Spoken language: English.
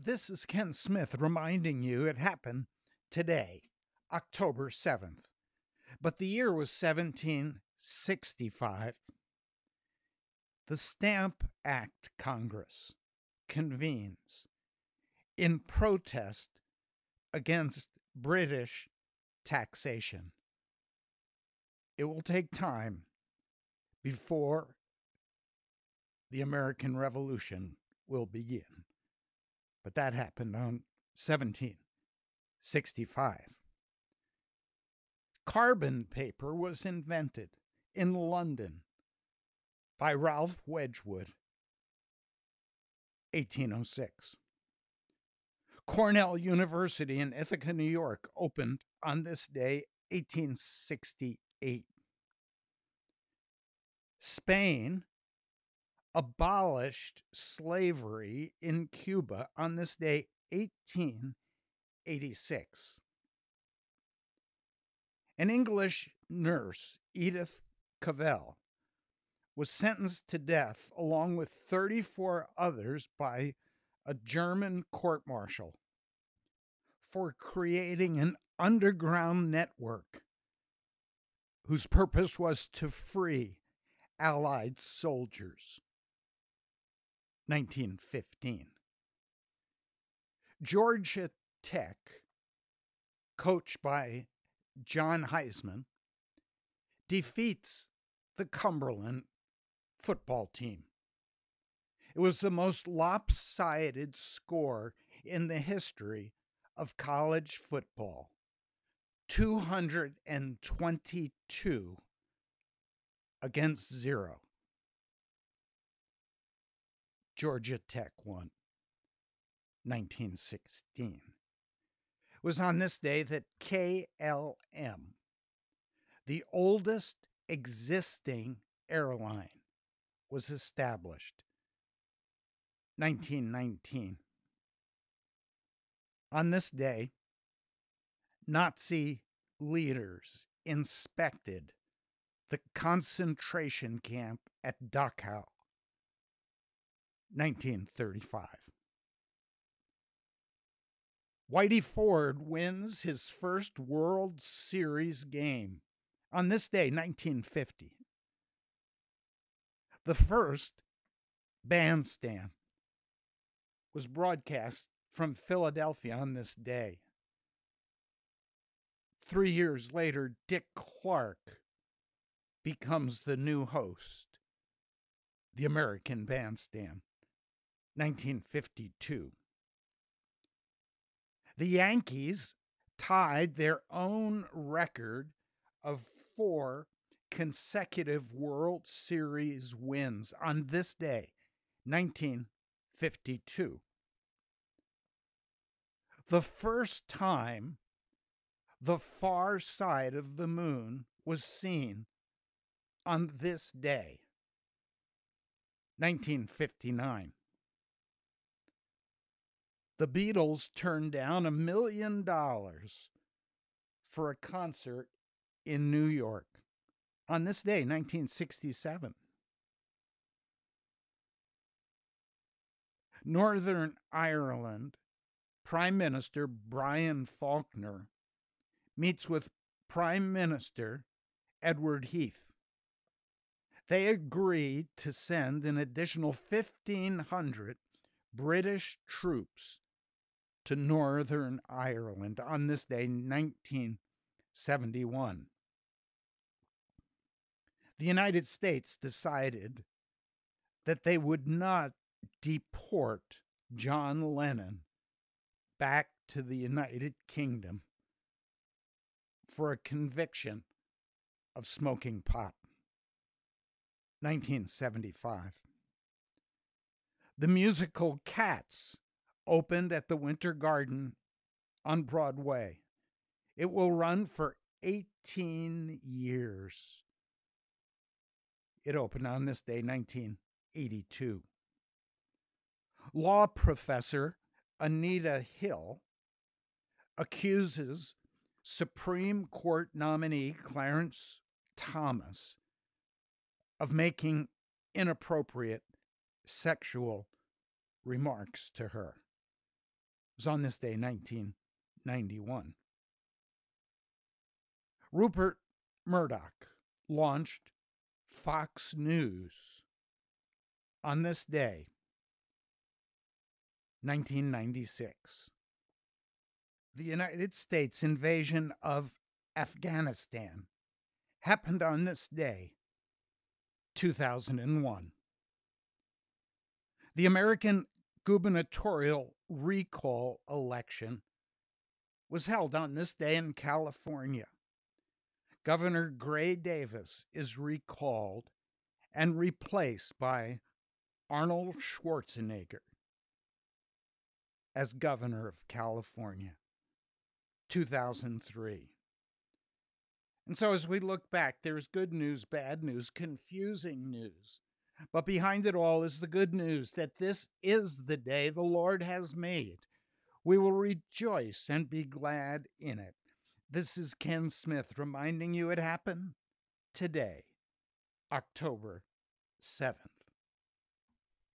This is Ken Smith reminding you it happened today, October 7th. But the year was 1765. The Stamp Act Congress convenes in protest against British taxation. It will take time before the American Revolution will begin. But that happened on 1765. Carbon paper was invented in London by Ralph Wedgwood, 1806. Cornell University in Ithaca, New York, opened on this day, 1868. Spain abolished slavery in Cuba on this day, 1886. An English nurse, Edith Cavell, was sentenced to death along with 34 others by a German court martial for creating an underground network whose purpose was to free Allied soldiers. 1915. Georgia Tech, coached by John Heisman, defeats the Cumberland football team. It was the most lopsided score in the history of college football 222 against zero. Georgia Tech won. 1916. It was on this day that KLM, the oldest existing airline, was established. 1919. On this day, Nazi leaders inspected the concentration camp at Dachau. 1935. Whitey Ford wins his first World Series game on this day, 1950. The first bandstand was broadcast from Philadelphia on this day. Three years later, Dick Clark becomes the new host, the American Bandstand. 1952. The Yankees tied their own record of four consecutive World Series wins on this day, 1952. The first time the far side of the moon was seen on this day, 1959 the Beatles turned down a million dollars for a concert in New York on this day, 1967. Northern Ireland Prime Minister Brian Faulkner meets with Prime Minister Edward Heath. They agree to send an additional 1,500 British troops to Northern Ireland on this day, 1971. The United States decided that they would not deport John Lennon back to the United Kingdom for a conviction of smoking pot. 1975. The musical Cats opened at the Winter Garden on Broadway. It will run for 18 years. It opened on this day, 1982. Law professor Anita Hill accuses Supreme Court nominee Clarence Thomas of making inappropriate sexual remarks to her. Was on this day, 1991. Rupert Murdoch launched Fox News on this day, 1996. The United States invasion of Afghanistan happened on this day, 2001. The American gubernatorial recall election was held on this day in California. Governor Gray Davis is recalled and replaced by Arnold Schwarzenegger as governor of California, 2003. And so, as we look back, there's good news, bad news, confusing news. But behind it all is the good news that this is the day the Lord has made. We will rejoice and be glad in it. This is Ken Smith reminding you it happened today, October 7th.